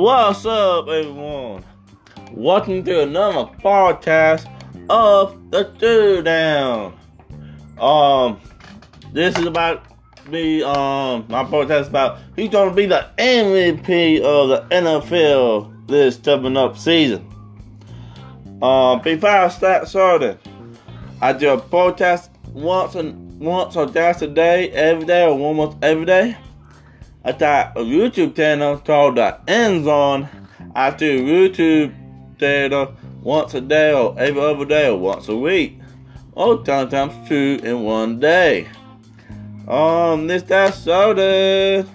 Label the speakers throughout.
Speaker 1: What's up, everyone? Welcome to another podcast of the Two Down. Um, this is about me. Um, my podcast about who's gonna be the MVP of the NFL this coming up season. Um, before I start started, I do a podcast once and once or twice a day, every day, or almost every day. Got a YouTube channel called The End Zone. I do YouTube channel once a day, or every other day, or once a week, or sometimes two in one day. Um, this that started.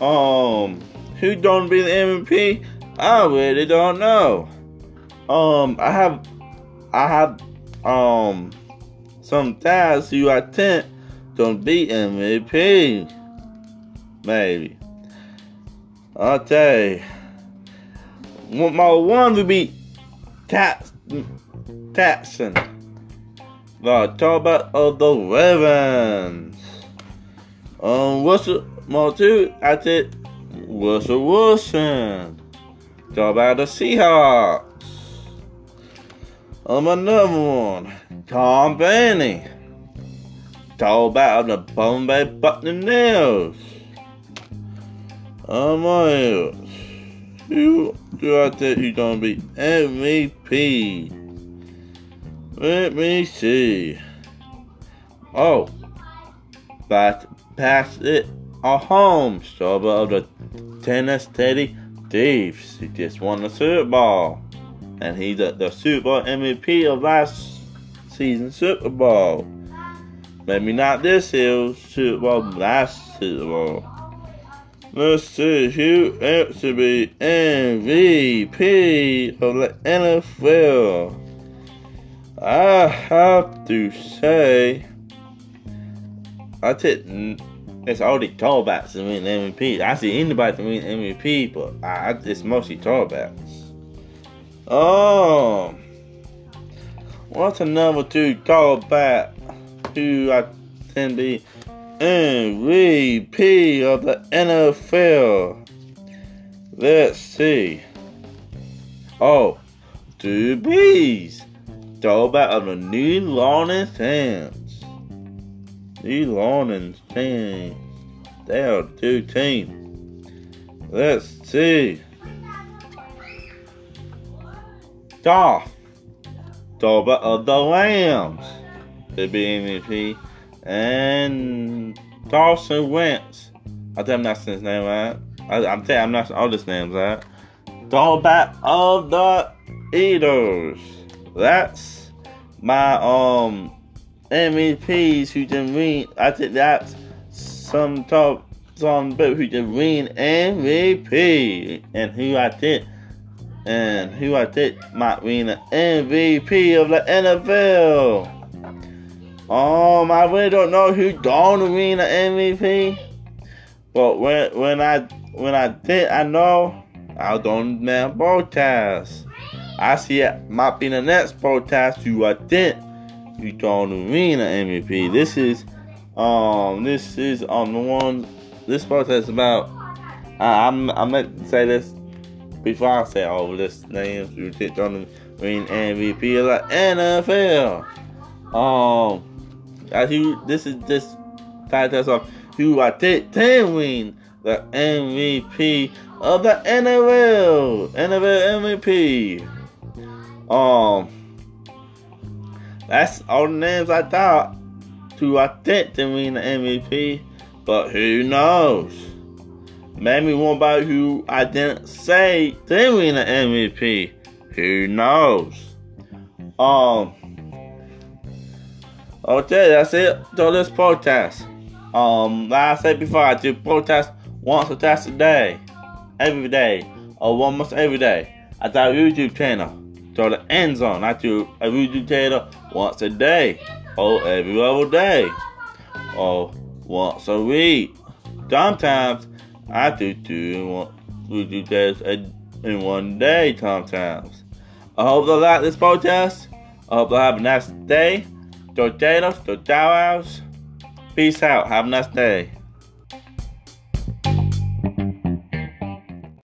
Speaker 1: Um, who's gonna be the MVP? I really don't know. Um, I have, I have, um, some guys who I think gonna be MVP. Maybe. Okay. My one would be Tax. The top of the Ravens. Um, Russell, my two, I said Russell Wilson. Talk about the Seahawks. Um, another one, Tom Brady. Talk about the Tampa Bay Buccaneers. What? Who do I think he's gonna be MVP? Let me see. Oh, but pass it a home server of the Tennessee Thieves. He just won the Super Bowl. And he's the, the Super Bowl MVP of last season Super Bowl. Maybe not this year's Super Bowl, last Super Bowl. Let's see who else to be MVP of the NFL. I have to say, I think it's only tallbacks to win MVP. I see anybody to win MVP, but I, it's mostly tallbacks. Oh, um, what's another two tallback who I can be MVP of the NFL? Let's see. Oh, two B's. Tallback of the New Orleans Saints. New Orleans Saints. They are two teams. Let's see. Dolph. Tallback of the. Could be MVP. And Dawson Wentz. I think I'm not saying his name right. I, I'm saying I'm not all his names right. Tallback of the Eaters. That's my um MVPs who can win. I think that's some top some people who can win MVP and who I think and who I think might win the MVP of the NFL. Um, I really don't know who gonna win the MVP, but when when I when I think I know, I'll don't now broadcast. I see it might be the next broadcast who I think you gonna win the MVP. This is um this is um the one this is about. I, I'm I meant to say this before I say all this names who think gonna win MVP of the NFL. Um. As who this is this title of who I think can win the MVP of the NFL. NFL MVP. Um that's all the names I thought to I think to win the MVP, but who knows? Maybe one by who I didn't say to win the MVP. Who knows? Um Okay, that's it for this podcast. Um, like I said before, I do protest once or twice a day, every day, or almost every day. I do a YouTube channel, so the end zone. I do a YouTube channel once a day, or every other day, or once a week. Sometimes I do two YouTube channels in one day. Sometimes. I hope you like this podcast. I hope you have a nice day. Tortados, Tortados. Peace out. Have a nice day.